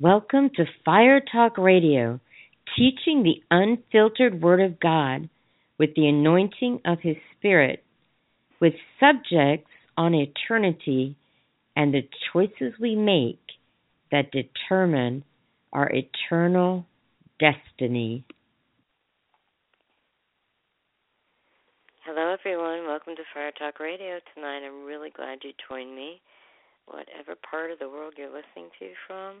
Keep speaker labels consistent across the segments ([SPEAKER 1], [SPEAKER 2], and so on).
[SPEAKER 1] Welcome to Fire Talk Radio, teaching the unfiltered Word of God with the anointing of His Spirit, with subjects on eternity and the choices we make that determine our eternal destiny.
[SPEAKER 2] Hello, everyone. Welcome to Fire Talk Radio tonight. I'm really glad you joined me, whatever part of the world you're listening to from.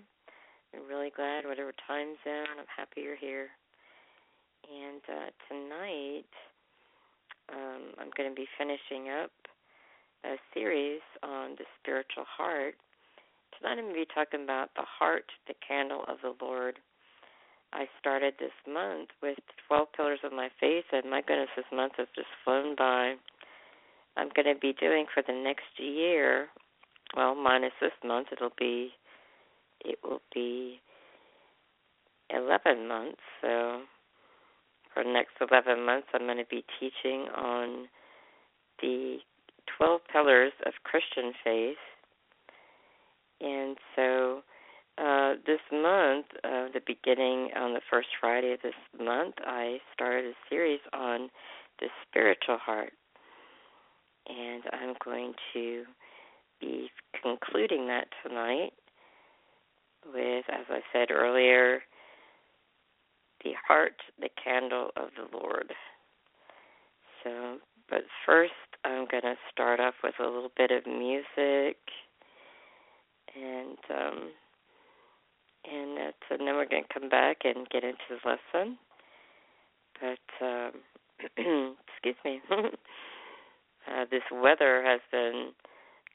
[SPEAKER 2] I'm really glad, whatever time zone, I'm happy you're here. And uh, tonight, um, I'm going to be finishing up a series on the spiritual heart. Tonight, I'm going to be talking about the heart, the candle of the Lord. I started this month with 12 pillars of my faith, and my goodness, this month has just flown by. I'm going to be doing for the next year, well, minus this month, it'll be it will be 11 months. So for the next 11 months, I'm going to be teaching on the 12 pillars of Christian faith. And so uh, this month, uh, the beginning on the first Friday of this month, I started a series on the spiritual heart. And I'm going to be concluding that tonight with, as I said earlier, the heart, the candle of the Lord. So, but first, I'm going to start off with a little bit of music, and um, and, uh, and then we're going to come back and get into the lesson. But um, excuse me, uh, this weather has been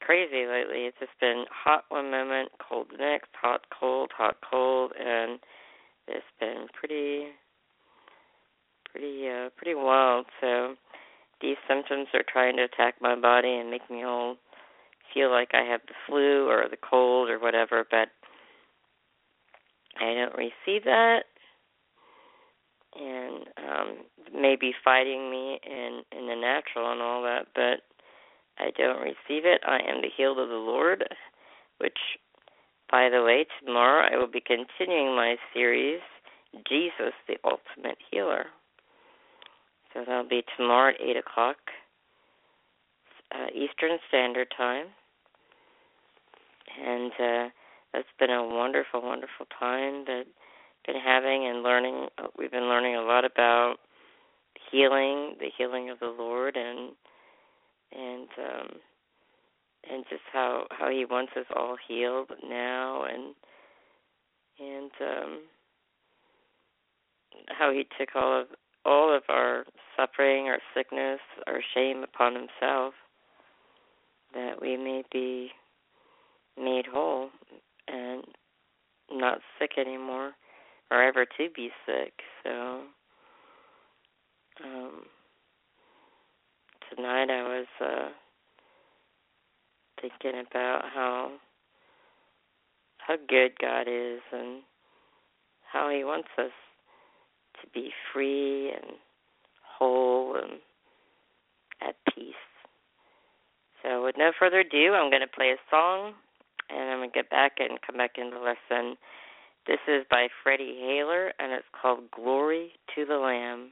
[SPEAKER 2] crazy lately. It's just been hot one moment, cold the next, hot, cold, hot, cold, and it's been pretty, pretty, uh, pretty wild. So these symptoms are trying to attack my body and make me all feel like I have the flu or the cold or whatever, but I don't receive that and um maybe fighting me in in the natural and all that but I don't receive it. I am the healed of the Lord, which, by the way, tomorrow I will be continuing my series, Jesus, the Ultimate Healer. So that'll be tomorrow at 8 o'clock uh, Eastern Standard Time. And uh, that's been a wonderful, wonderful time that been having and learning. Uh, we've been learning a lot about healing, the healing of the Lord, and and um and just how how he wants us all healed now and and um how he took all of all of our suffering, our sickness, our shame upon himself that we may be made whole and not sick anymore or ever to be sick. So um tonight I was uh thinking about how how good God is and how he wants us to be free and whole and at peace. So with no further ado, I'm going to play a song and I'm going to get back and come back into the lesson. This is by Freddie Hayler and it's called Glory to the Lamb.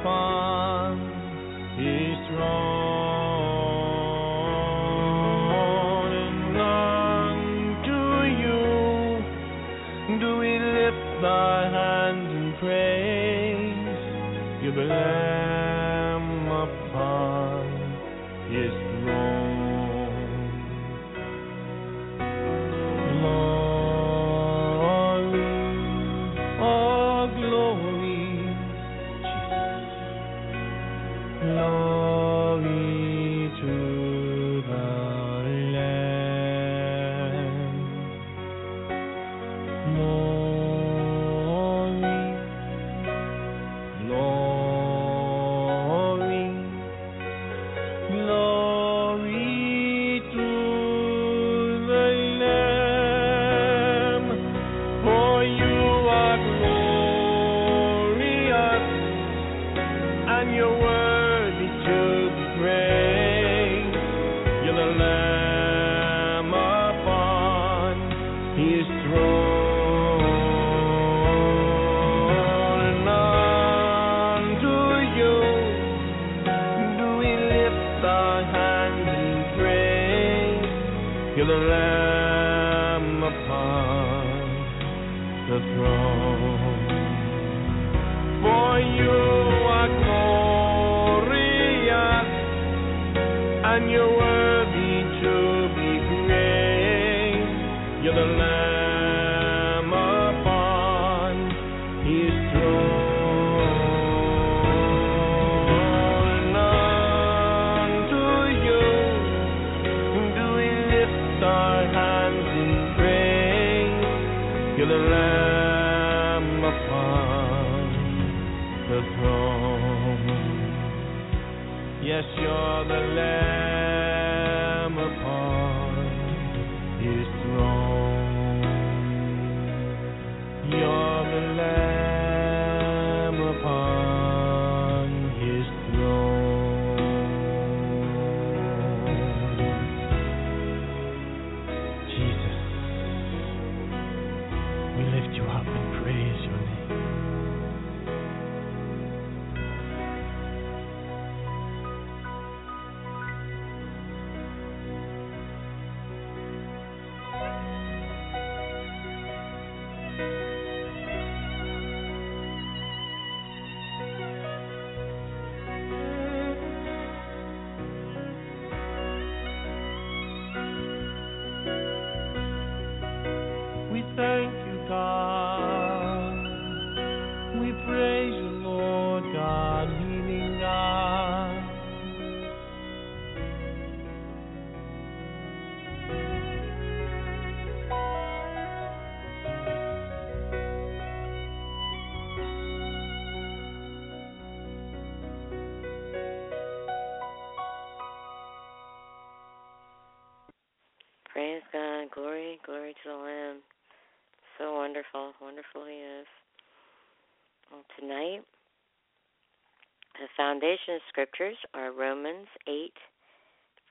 [SPEAKER 3] upon his throne. on your way. thank you, God.
[SPEAKER 2] foundation scriptures are Romans 8,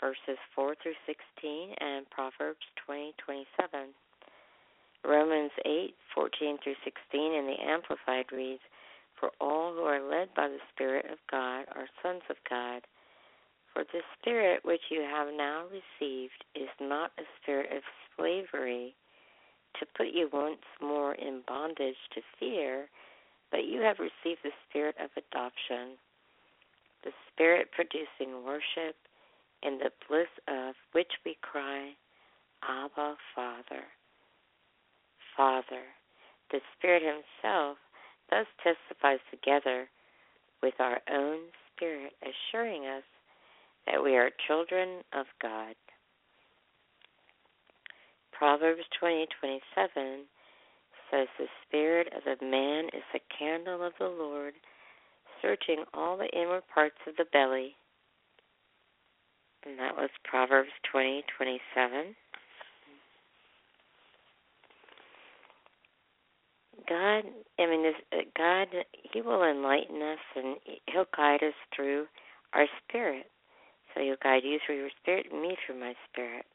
[SPEAKER 2] verses 4 through 16, and Proverbs 20, 27. Romans 8, 14 through 16 in the Amplified reads, For all who are led by the Spirit of God are sons of God. For the Spirit which you have now received is not a spirit of slavery to put you once more in bondage to fear, but you have received the Spirit of adoption spirit producing worship in the bliss of which we cry, Abba, Father. Father, the Spirit Himself thus testifies together with our own Spirit, assuring us that we are children of God. Proverbs 20:27 says the spirit of a man is the candle of the Lord searching all the inward parts of the belly. And that was Proverbs 20:27. God, I mean, this, uh, God, He will enlighten us and He'll guide us through our spirit. So He'll guide you through your spirit and me through my spirit.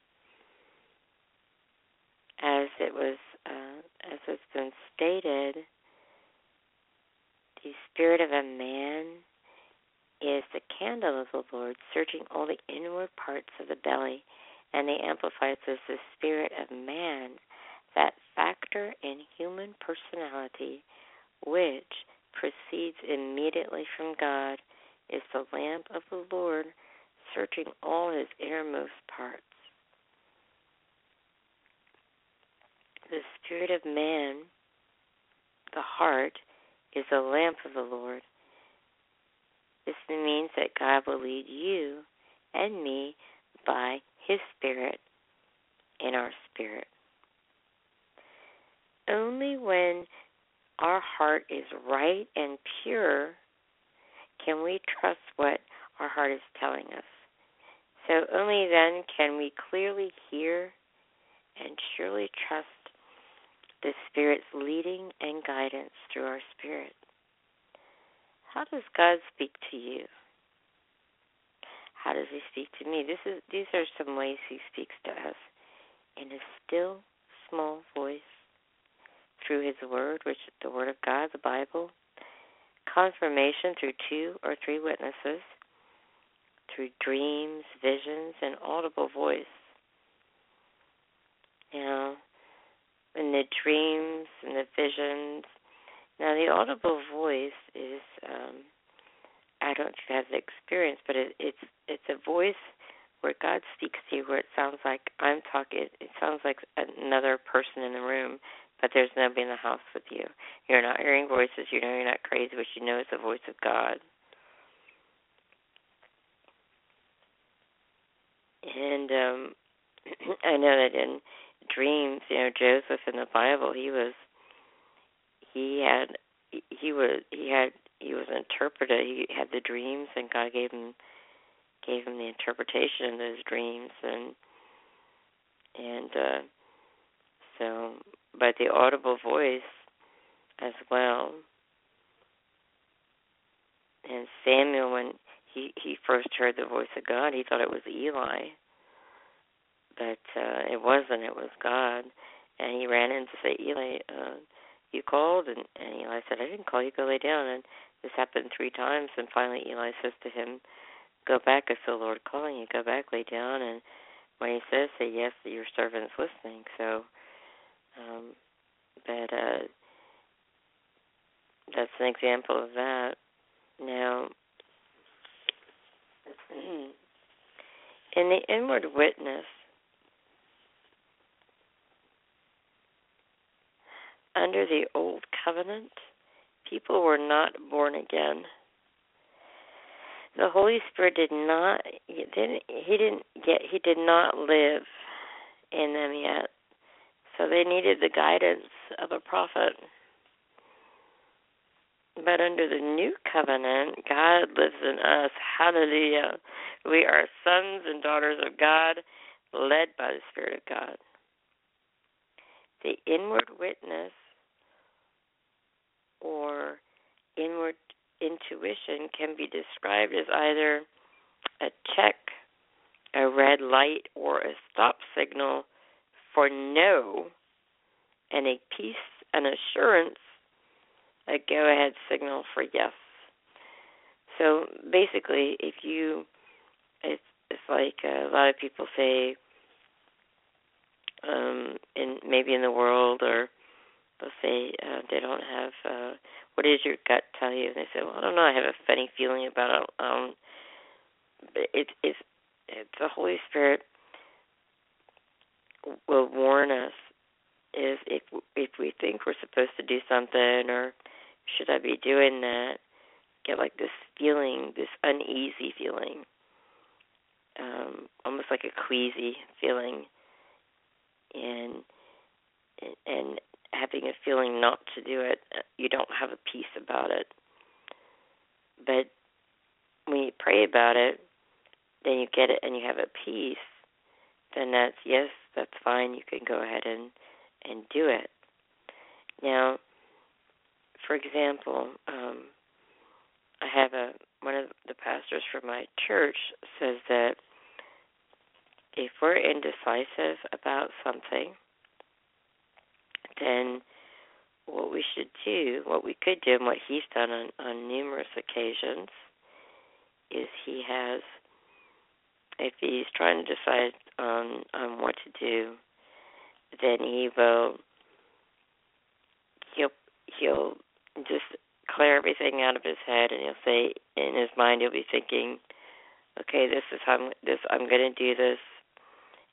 [SPEAKER 2] As it was, uh, as it's been stated, the spirit of a man is the candle of the Lord, searching all the inward parts of the belly. And the Amplified says the spirit of man that factor in human personality which proceeds immediately from God is the lamp of the Lord, searching all his innermost parts. The spirit of man, the heart, is the lamp of the Lord. This means that God will lead you and me by his spirit in our spirit. Only when our heart is right and pure can we trust what our heart is telling us. So only then can we clearly hear and surely trust the Spirit's leading and guidance through our spirit. How does God speak to you? How does He speak to me? This is these are some ways He speaks to us in a still small voice through His Word, which is the Word of God, the Bible, confirmation through two or three witnesses, through dreams, visions, and audible voice. Know, in the dreams and the visions. Now, the audible voice is. Um, I don't have the experience, but it, it's it's a voice where God speaks to you, where it sounds like I'm talking. It, it sounds like another person in the room, but there's nobody in the house with you. You're not hearing voices. You know you're not crazy, but you know it's the voice of God. And um I know that in dreams, you know, Joseph in the Bible, he was he had he was he had he was an interpreter. He had the dreams and God gave him gave him the interpretation of those dreams and and uh so but the audible voice as well. And Samuel, when he he first heard the voice of God, he thought it was Eli, but uh, it wasn't. It was God, and he ran in to say, Eli, uh, you called, and, and Eli said, I didn't call you. Go lay down. And this happened three times, and finally Eli says to him, Go back, it's the Lord calling you. Go back, lay down, and when he says, say yes, your servant's listening. So um, but uh, that's an example of that. Now, in the inward witness, under the old covenant, people were not born again. The Holy Spirit did not he didn't he didn't get he did not live in them yet. So they needed the guidance of a prophet. But under the new covenant, God lives in us. Hallelujah. We are sons and daughters of God, led by the Spirit of God. The inward witness or inward intuition can be described as either a check, a red light, or a stop signal for no and a peace and assurance, a go ahead signal for yes. So basically, if you, it's, it's like a lot of people say, um, in maybe in the world, or they'll say uh, they don't have. Uh, what does your gut tell you? And they say, well, I don't know. I have a funny feeling about it. Um, it, it's it's the Holy Spirit will warn us is if if we think we're supposed to do something or should I be doing that? Get like this feeling, this uneasy feeling, um, almost like a queasy feeling, and and having a feeling not to do it, you don't have a peace about it. But when you pray about it, then you get it and you have a peace. Then that's yes, that's fine. You can go ahead and and do it. Now, for example, um, I have a one of the pastors from my church says that if we're indecisive about something, then what we should do, what we could do, and what he's done on, on numerous occasions, is he has, if he's trying to decide on on what to do, then he will he'll he'll just clear everything out of his head, and he'll say in his mind he'll be thinking, okay, this is how I'm, this I'm going to do this,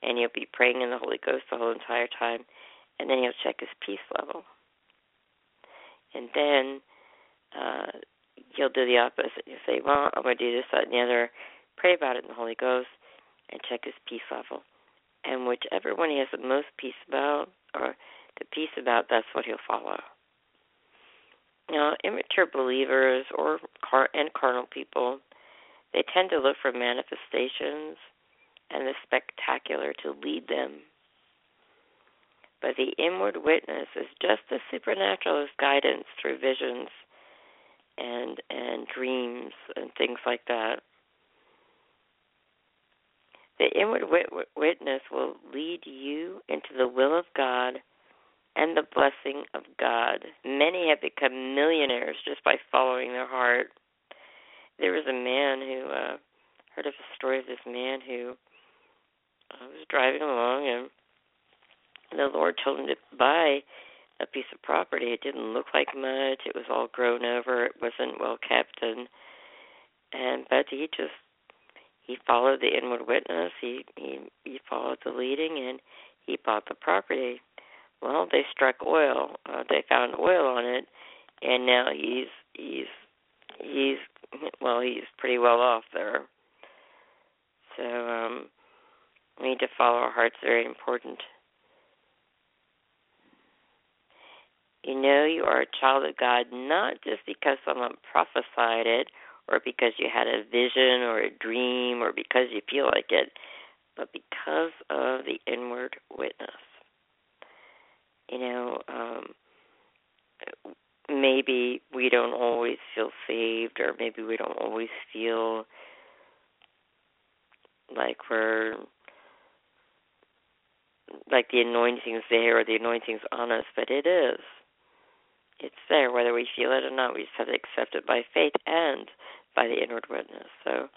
[SPEAKER 2] and he'll be praying in the Holy Ghost the whole entire time, and then he'll check his peace level, and then uh, he'll do the opposite. He'll say, well, I'm going to do this, that, and the other. Pray about it in the Holy Ghost, and check his peace level, and whichever one he has the most peace about, or the peace about, that's what he'll follow. Now, immature believers or car- and carnal people, they tend to look for manifestations and the spectacular to lead them. But the inward witness is just as supernatural as guidance through visions and and dreams and things like that. The inward wit- witness will lead you into the will of God and the blessing of God. Many have become millionaires just by following their heart. There was a man who uh heard of a story of this man who uh, was driving along and the Lord told him to buy a piece of property. It didn't look like much. It was all grown over. It wasn't well kept and and but he just he followed the inward witness. He he he followed the leading and he bought the property. Well, they struck oil. Uh, they found oil on it, and now he's he's he's well, he's pretty well off there. So um, we need to follow our hearts. Very important. You know you are a child of God not just because someone prophesied it or because you had a vision or a dream or because you feel like it, but because of the inward witness you know, um, maybe we don't always feel saved, or maybe we don't always feel like we're like the anointing's there or the anointing's on us, but it is. It's there, whether we feel it or not. We just have to accept it by faith and by the inward witness. So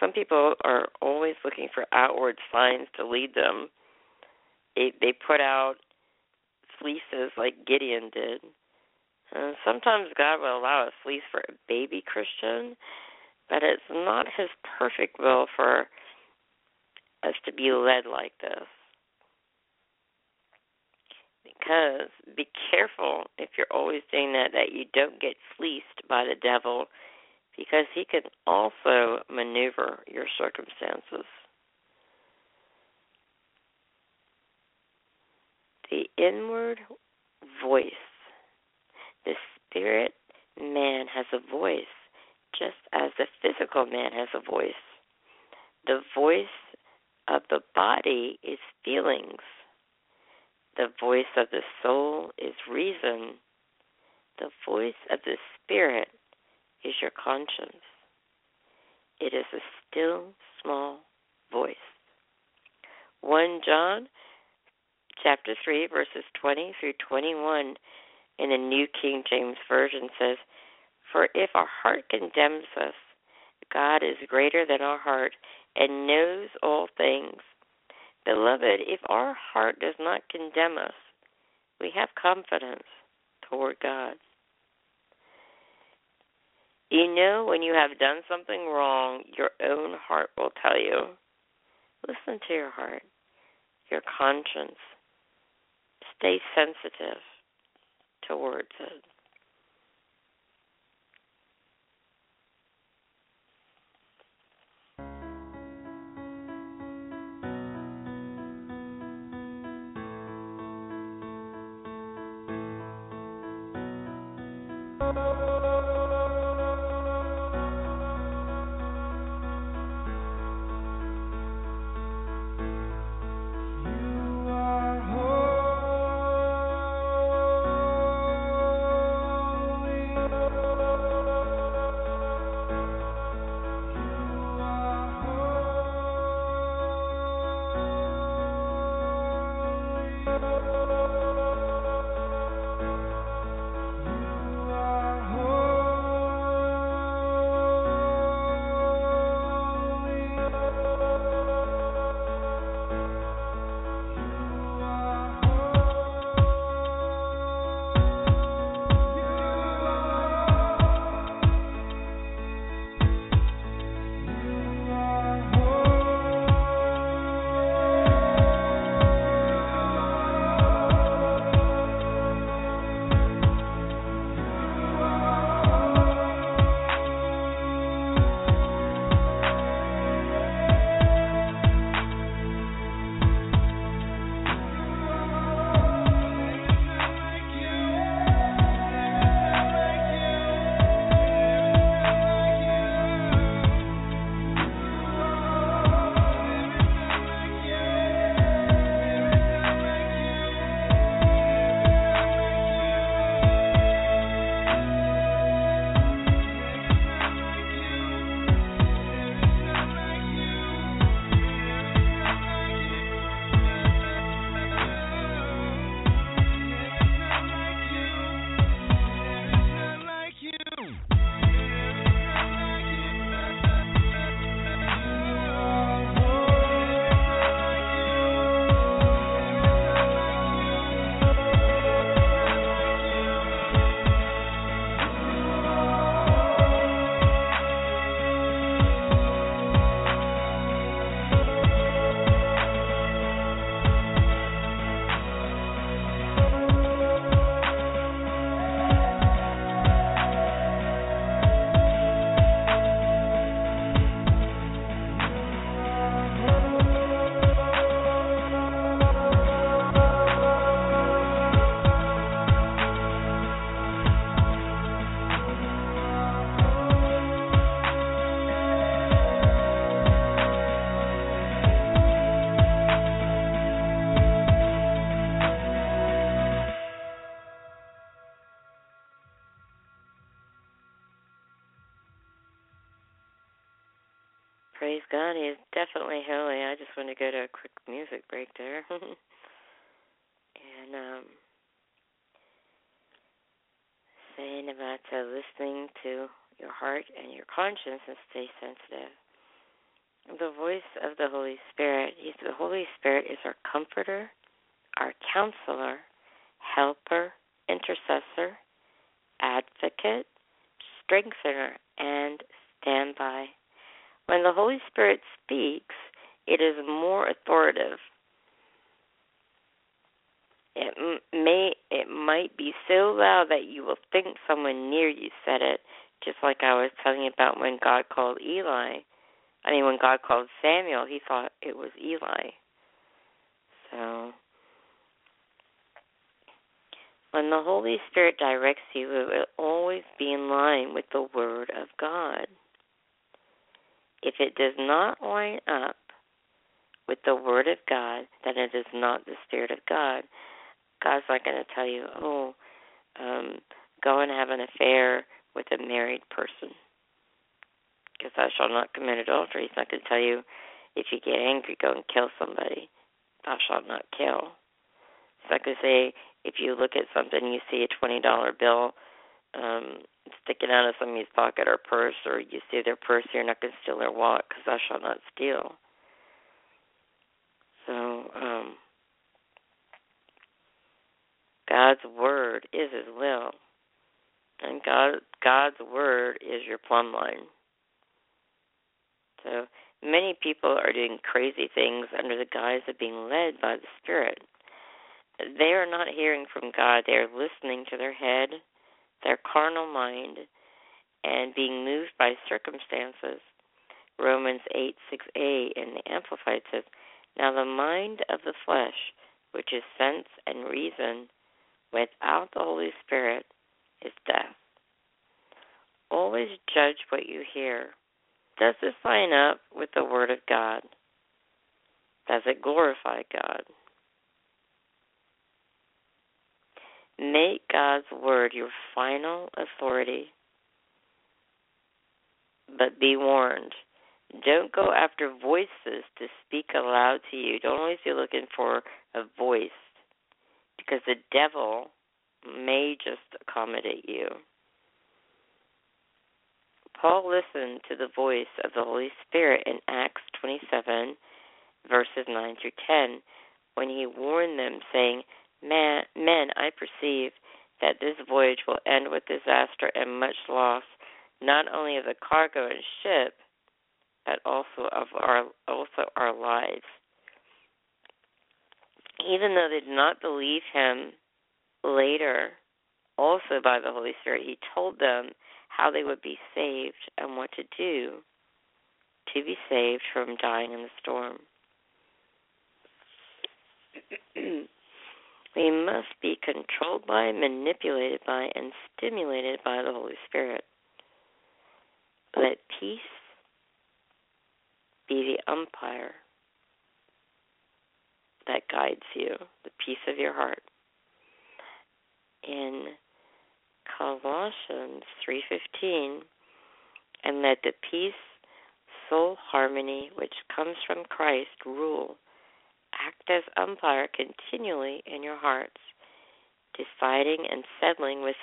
[SPEAKER 2] some people are always looking for outward signs to lead them. They they put out fleeces like Gideon did. Uh, sometimes God will allow a fleece for a baby Christian, but it's not His perfect will for us to be led like this. Because be careful if you're always doing that, that you don't get fleeced by the devil, because he can also maneuver your circumstances. the inward voice. The spirit man has a voice, just as the physical man has a voice. The voice of the body is feelings. The voice of the soul is reason. The voice of the spirit is your conscience. It is a still small voice. 1 John chapter 3, verses 20 through 21 in the New King James Version says, For if our heart condemns us, God is greater than our heart and knows all things. Beloved, if our heart does not condemn us, we have confidence toward God. You know, when you have done something wrong, your own heart will tell you. Listen to your heart, your conscience stay sensitive towards it. Saying about uh, listening to your heart and your conscience and stay sensitive. The voice of the Holy Spirit. He's, the Holy Spirit is our comforter, our counselor, helper, intercessor, advocate, strengthener, and standby. When the Holy Spirit speaks, it is more authoritative. It may it might be so loud that you will think someone near you said it, just like I was telling you about when God called Eli. I mean, when God called Samuel, he thought it was Eli. So, when the Holy Spirit directs you, it will always be in line with the Word of God. If it does not line up with the Word of God, then it is not the Spirit of God. God's not going to tell you, oh, um, go and have an affair with a married person. Because thou shalt not commit adultery. He's not going to tell you, if you get angry, go and kill somebody. Thou shalt not kill. He's not going to say, if you look at something, you see a $20 bill, um, sticking out of somebody's pocket or purse, or you see their purse, you're not going to steal their wallet because thou shalt not steal. So, um, God's word is His will, and God God's word is your plumb line. So many people are doing crazy things under the guise of being led by the Spirit. They are not hearing from God; they are listening to their head their carnal mind and being moved by circumstances. Romans 8 6a in the Amplified says, Now the mind of the flesh, which is sense and reason, without the Holy Spirit, is death. always judge what you hear. Does this line up with the Word of God? Does it glorify God? Make God's Word your final authority. But be warned don't go after voices to speak aloud to you. Don't always be looking for a voice because the devil may just accommodate you. Paul listened to the voice of the Holy Spirit in Acts 27, verses 9 through 10, when he warned them, saying, Men, men, I perceive that this voyage will end with disaster and much loss, not only of the cargo and ship, but also of our also our lives. Even though they did not believe him later, also by the Holy Spirit, he told them how they would be saved and what to do to be saved from dying in the storm. we must be controlled by, manipulated by, and stimulated by the Holy Spirit. Let peace be the umpire that guides you, the peace of your heart. In Colossians 3:15, and let the peace, soul harmony which comes from Christ rule. Act as umpire continually in your hearts, deciding and settling with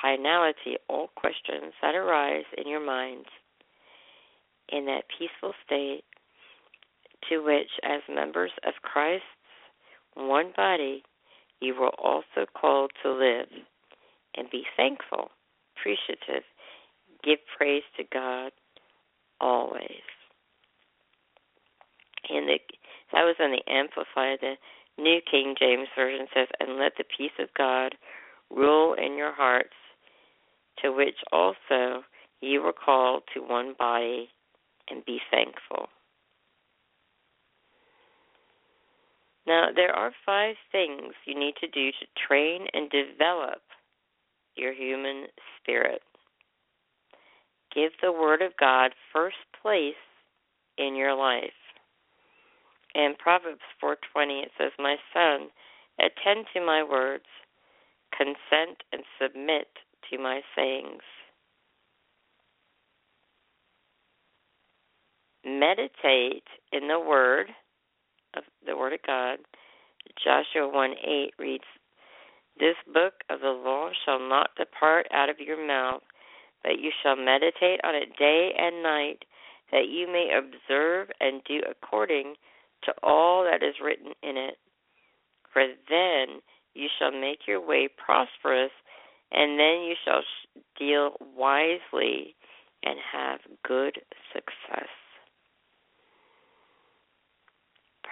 [SPEAKER 2] finality all questions that arise in your minds in that peaceful state to which, as members of Christ's one body, you were also called to live and be thankful, appreciative, give praise to God always. And the, that was in the Amplified. The New King James Version says, And let the peace of God rule in your hearts, to which also you were called to one body and be thankful. Now, there are five things you need to do to train and develop your human spirit. Give the Word of God first place in your life. In Proverbs 4:20 it says, "My son, attend to my words, consent and submit to my sayings." meditate in the word of the word of God. Joshua 1 8 reads, This book of the law shall not depart out of your mouth, but you shall meditate on it day and night, that you may observe and do according to all that is written in it. For then you shall make your way prosperous, and then you shall deal wisely and have good success.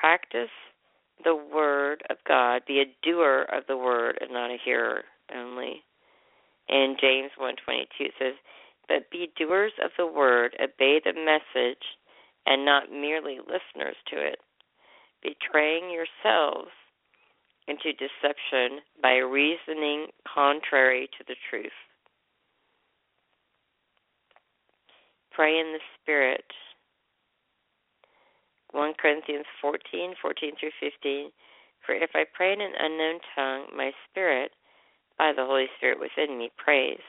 [SPEAKER 2] Practice the word of God, be a doer of the word and not a hearer only. In James 1:22 it says, "But be doers of the word, obey the message, and not merely listeners to it, betraying yourselves into deception by reasoning contrary to the truth." Pray in the Spirit 1 Corinthians 14, 14 through 15. For if I pray in an unknown tongue, my spirit, by the Holy Spirit within me, prays.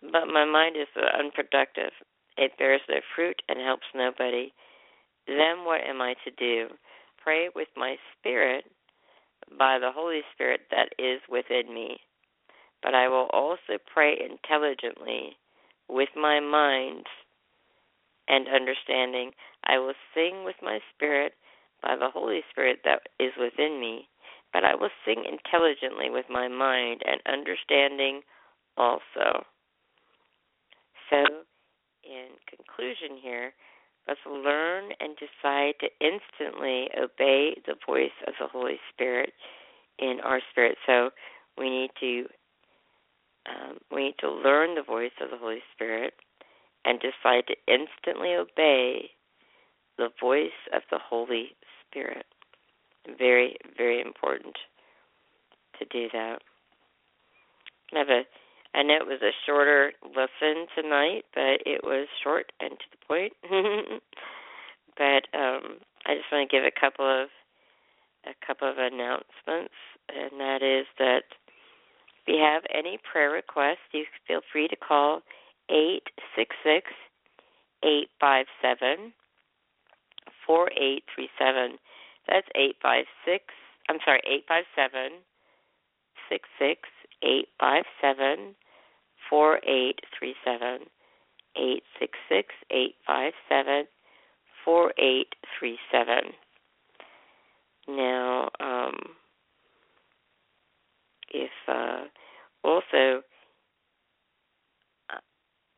[SPEAKER 2] But my mind is unproductive. It bears no fruit and helps nobody. Then what am I to do? Pray with my spirit by the Holy Spirit that is within me. But I will also pray intelligently with my mind and understanding. I will sing with my spirit by the Holy Spirit that is within me, but I will sing intelligently with my mind and understanding also. So, in conclusion, here, let's learn and decide to instantly obey the voice of the Holy Spirit in our spirit. So, we need to um, we need to learn the voice of the Holy Spirit and decide to instantly obey the voice of the Holy Spirit. Very, very important to do that. I have a I know it was a shorter lesson tonight, but it was short and to the point. but um, I just want to give a couple of a couple of announcements, and that is that if you have any prayer requests, you feel free to call eight six six eight five seven four eight three seven. That's eight five six. I'm sorry, eight five seven six six eight five seven four eight three seven eight six six eight five seven four eight three seven. Now, um, if uh, also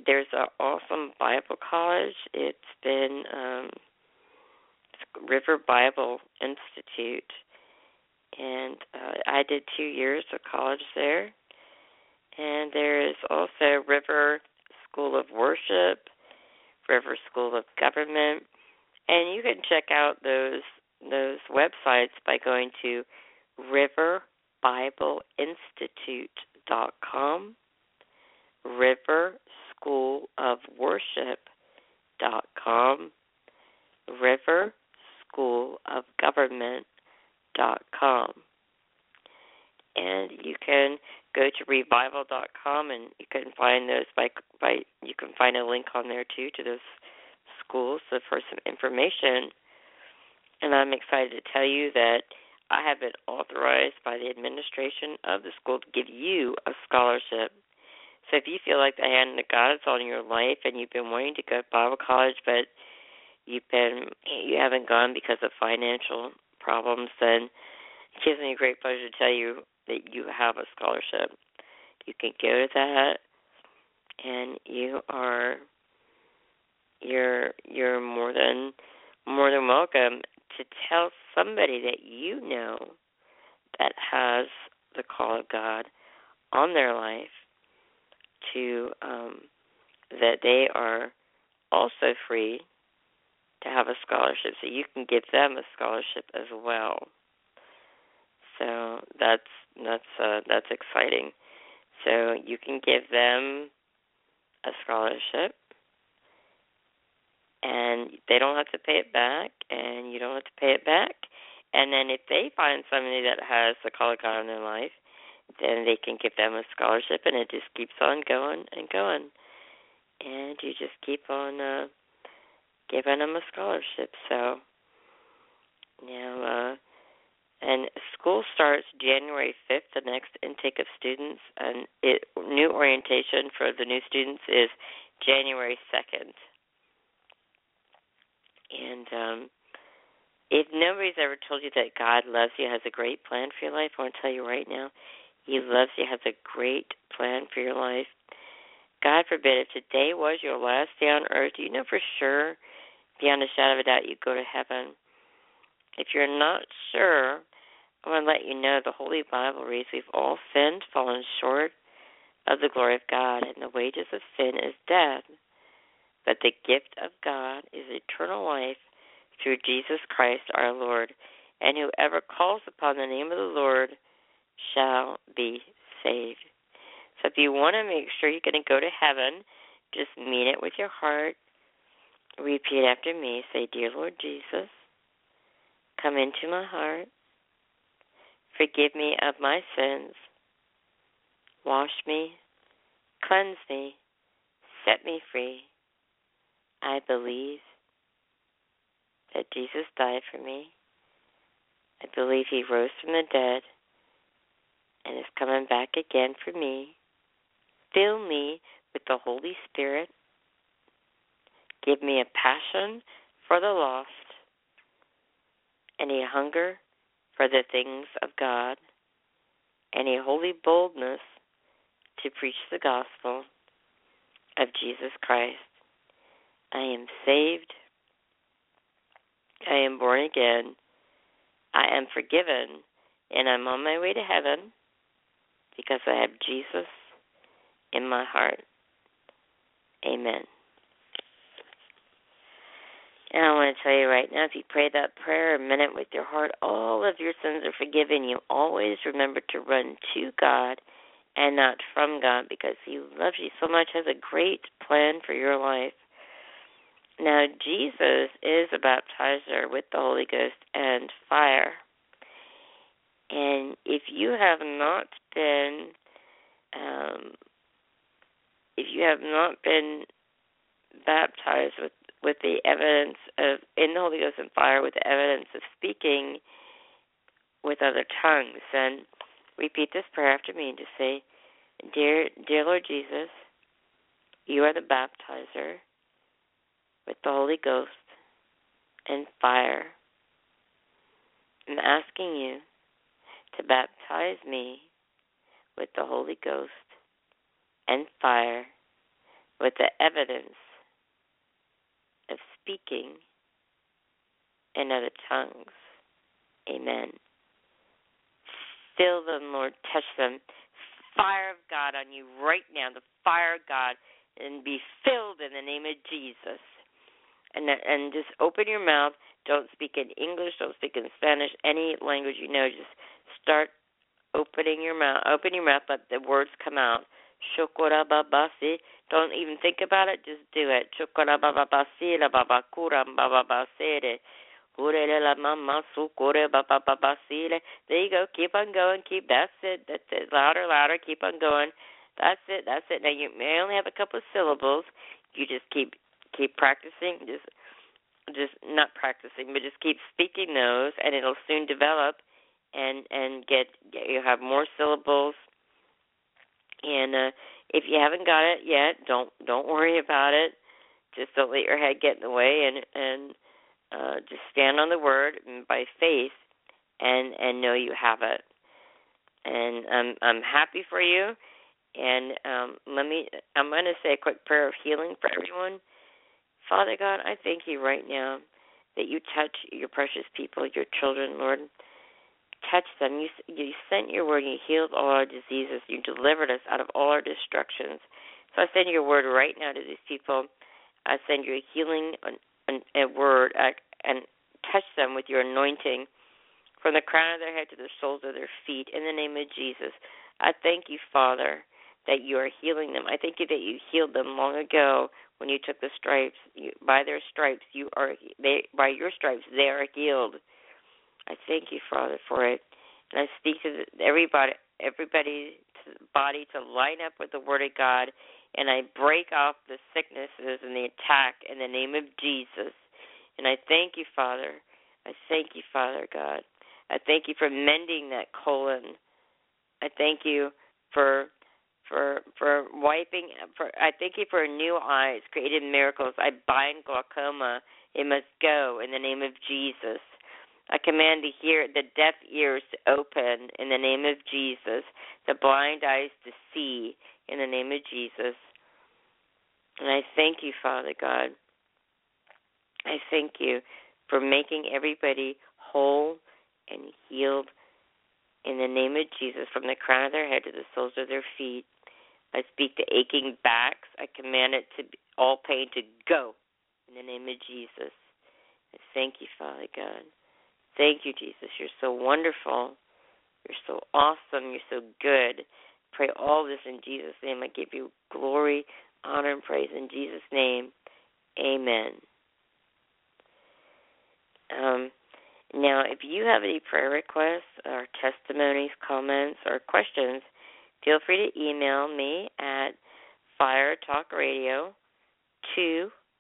[SPEAKER 2] there's an awesome Bible college. It's been um, River Bible Institute, and uh, I did two years of college there. And there is also River School of Worship, River School of Government, and you can check out those those websites by going to riverbibleinstitute.com, River School of Worship.com, River School of Government.com. And you can go to revival.com and you can find those by by you can find a link on there too to those schools so for some information. And I'm excited to tell you that I have been authorized by the administration of the school to give you a scholarship. So if you feel like the hand of God is on your life and you've been wanting to go to Bible college but you've been you haven't gone because of financial problems, then it gives me a great pleasure to tell you that you have a scholarship. You can go to that and you are you're you're more than more than welcome to tell somebody that you know that has the call of God on their life to um, that they are also free to have a scholarship, so you can give them a scholarship as well. So that's that's uh, that's exciting. So you can give them a scholarship, and they don't have to pay it back, and you don't have to pay it back. And then if they find somebody that has the call of God in their life, then they can give them a scholarship, and it just keeps on going and going. And you just keep on uh, giving them a scholarship. So now, uh, and school starts January 5th, the next intake of students, and it new orientation for the new students is January 2nd. And um, if nobody's ever told you that God loves you, has a great plan for your life, I want to tell you right now, He loves you, has a great plan for your life. God forbid, if today was your last day on earth, you know for sure, beyond a shadow of a doubt, you go to heaven? If you're not sure, I want to let you know the Holy Bible reads we've all sinned, fallen short of the glory of God, and the wages of sin is death. But the gift of God is eternal life through Jesus Christ our Lord. And whoever calls upon the name of the Lord shall be saved. So if you want to make sure you're going to go to heaven, just mean it with your heart. Repeat after me. Say, Dear Lord Jesus, come into my heart. Forgive me of my sins. Wash me, cleanse me, set me free. I believe that Jesus died for me. I believe he rose from the dead and is coming back again for me. Fill me with the Holy Spirit. Give me a passion for the lost and a hunger for the things of God and a holy boldness to preach the gospel of Jesus Christ. I am saved. I am born again. I am forgiven. And I'm on my way to heaven because I have Jesus in my heart. Amen. And I want to tell you right now if you pray that prayer a minute with your heart, all of your sins are forgiven. You always remember to run to God and not from God because He loves you so much, has a great plan for your life. Now, Jesus is a baptizer with the Holy Ghost and fire. And if you have not been, um, if you have not been baptized with with the evidence of in the Holy Ghost and fire, with the evidence of speaking with other tongues, then repeat this prayer after me to say, "Dear, dear Lord Jesus, you are the baptizer with the Holy Ghost and fire. I'm asking you to baptize me with the Holy Ghost and fire with the evidence of speaking in other tongues. Amen. Fill them, Lord. Touch them. Fire of God on you right now, the fire of God, and be filled in the name of Jesus and and just open your mouth. Don't speak in English. Don't speak in Spanish. Any language you know. Just start opening your mouth. Open your mouth. Let the words come out. Shokorababasi. Don't even think about it. Just do it. Shokorababasi la babakura bababasere. There you go. Keep on going. Keep. That's it. That's it. Louder, louder. Keep on going. That's it. That's it. Now you may only have a couple of syllables. You just keep keep practicing, just just not practicing, but just keep speaking those, and it'll soon develop, and and get, get you have more syllables. And uh, if you haven't got it yet, don't don't worry about it. Just don't let your head get in the way, and and uh, just stand on the word by faith, and and know you have it. And I'm I'm happy for you. And um, let me I'm going to say a quick prayer of healing for everyone Father God, I thank you right now that you touch your precious people, your children, Lord. Touch them. You you sent your word. You healed all our diseases. You delivered us out of all our destructions. So I send your word right now to these people. I send your healing a word uh, and touch them with your anointing from the crown of their head to the soles of their feet in the name of Jesus. I thank you, Father, that you are healing them. I thank you that you healed them long ago when you took the stripes. You, by their stripes, you are they by your stripes they are healed. I thank you, Father, for it, and I speak to everybody, everybody's body to line up with the Word of God, and I break off the sicknesses and the attack in the name of Jesus. And I thank you, Father. I thank you, Father God. I thank you for mending that colon. I thank you for for for wiping for I thank you for new eyes, created miracles. I bind glaucoma. It must go in the name of Jesus. I command to hear the deaf ears to open in the name of Jesus, the blind eyes to see in the name of Jesus. And I thank you, Father God. I thank you for making everybody whole and healed in the name of Jesus from the crown of their head to the soles of their feet. I speak to aching backs. I command it to be, all pain to go in the name of Jesus. I thank you, Father God. Thank you, Jesus. You're so wonderful. You're so awesome. You're so good. Pray all this in Jesus' name. I give you glory, honor, and praise in Jesus' name. Amen. Um, now, if you have any prayer requests or testimonies, comments, or questions, feel free to email me at firetalkradio2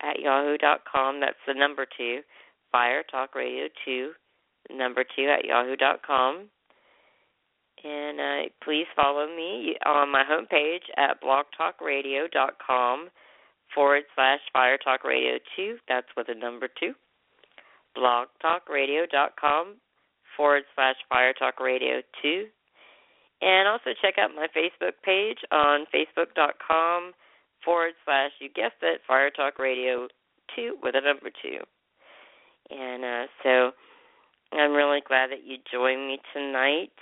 [SPEAKER 2] at yahoo dot com. That's the number two, firetalkradio2, number two at yahoo dot com. And uh, please follow me on my homepage at blogtalkradio.com forward slash firetalkradio2. That's with the number two. blogtalkradio.com forward slash firetalkradio2. And also check out my Facebook page on facebook.com forward slash, you guessed it, Fire Talk Radio 2 with a number 2. And uh, so I'm really glad that you joined me tonight.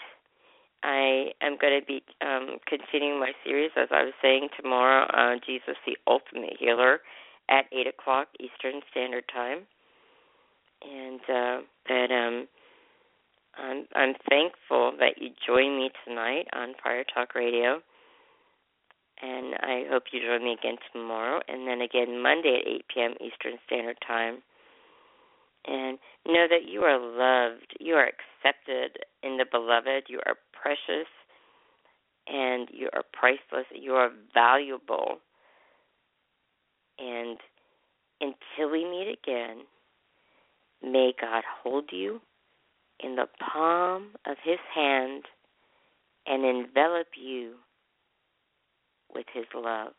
[SPEAKER 2] I am going to be um, continuing my series, as I was saying, tomorrow on Jesus the Ultimate Healer at 8 o'clock Eastern Standard Time. And uh, that um, I'm I'm thankful that you joined me tonight on Fire Talk Radio,
[SPEAKER 3] And I hope you join me again tomorrow, and then again Monday at 8 p.m. Eastern Standard Time. And know that you are loved, you are accepted in the beloved, you are precious, and you are priceless, you are valuable. And until we meet again, may God hold you in the palm of his hand and envelop you with his love.